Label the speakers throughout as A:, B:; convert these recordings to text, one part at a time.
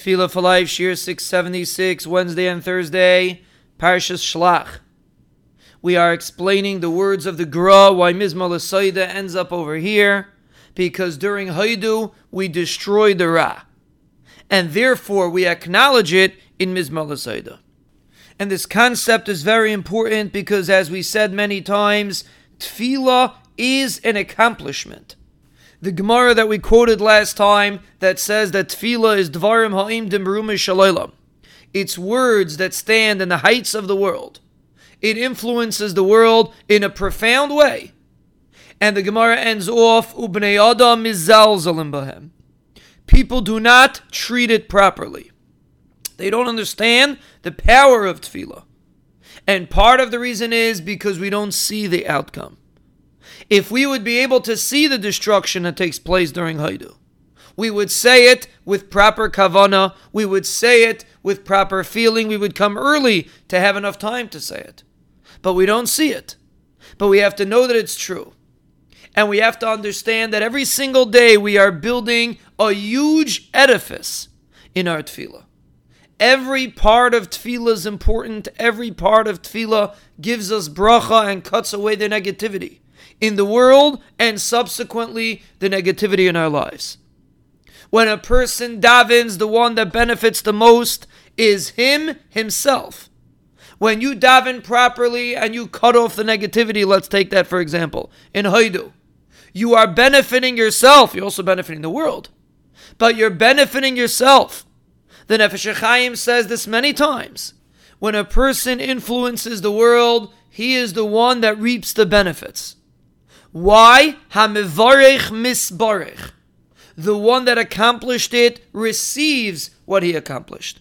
A: Tefillah for Life, Shiur 676, Wednesday and Thursday, Parshas Shlach. We are explaining the words of the Gra, why Mizmah Lasaida ends up over here, because during Haidu we destroy the Ra. And therefore we acknowledge it in Mizmah Lasaida. And this concept is very important because, as we said many times, Tefillah is an accomplishment the Gemara that we quoted last time that says that tefillah is dvarim ha'im dimrumish shalaylam. It's words that stand in the heights of the world. It influences the world in a profound way. And the Gemara ends off, Ubnei Adam mizalzalim bahem. People do not treat it properly. They don't understand the power of tefillah. And part of the reason is because we don't see the outcome if we would be able to see the destruction that takes place during Haidu. We would say it with proper kavana, we would say it with proper feeling, we would come early to have enough time to say it. But we don't see it. But we have to know that it's true. And we have to understand that every single day we are building a huge edifice in our tefillah. Every part of tefillah is important. Every part of tefillah gives us bracha and cuts away the negativity in the world and subsequently the negativity in our lives. When a person davens, the one that benefits the most is him himself. When you daven properly and you cut off the negativity, let's take that for example, in Haidu, you are benefiting yourself, you're also benefiting the world, but you're benefiting yourself. The Nefesh Chaim says this many times. When a person influences the world, he is the one that reaps the benefits. Why? Hamivarech misbarech. The one that accomplished it receives what he accomplished.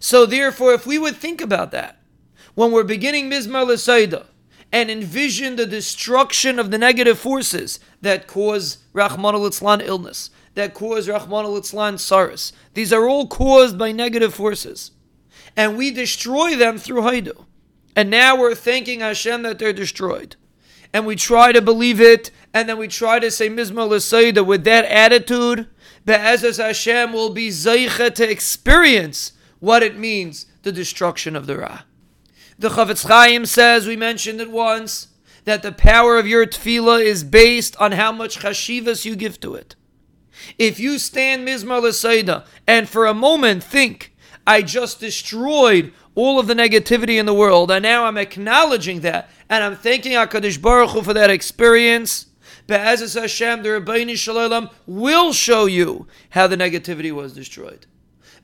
A: So therefore, if we would think about that, when we're beginning Mizmar L'Saida, and envision the destruction of the negative forces that cause Rahman al illness, that cause Rahman al saras. These are all caused by negative forces. And we destroy them through Haidu. And now we're thanking Hashem that they're destroyed and we try to believe it, and then we try to say Mizmah L'Saida with that attitude, Be'ezaz Hashem will be Zaycha to experience what it means, the destruction of the Ra. The Chafetz Chaim says, we mentioned it once, that the power of your tefillah is based on how much chashivas you give to it. If you stand Mizmar L'Saida and for a moment think, I just destroyed all of the negativity in the world, and now I'm acknowledging that, and I'm thanking HaKadosh Baruch Hu for that experience. Be'ezus Hashem, the Ribono Shel Olam, will show you how the negativity was destroyed.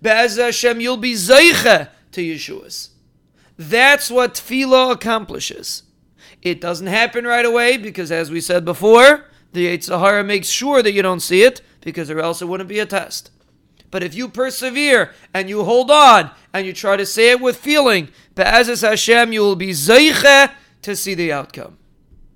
A: Be'ezus Hashem, you'll be Zeicha to Yeshua's. That's what tefillah accomplishes. It doesn't happen right away because, as we said before, the Yetzer Hara makes sure that you don't see it because or else it wouldn't be a test. But if you persevere and you hold on and you try to say it with feeling, Be'ezus Hashem, you will be Zeiche to see the outcome.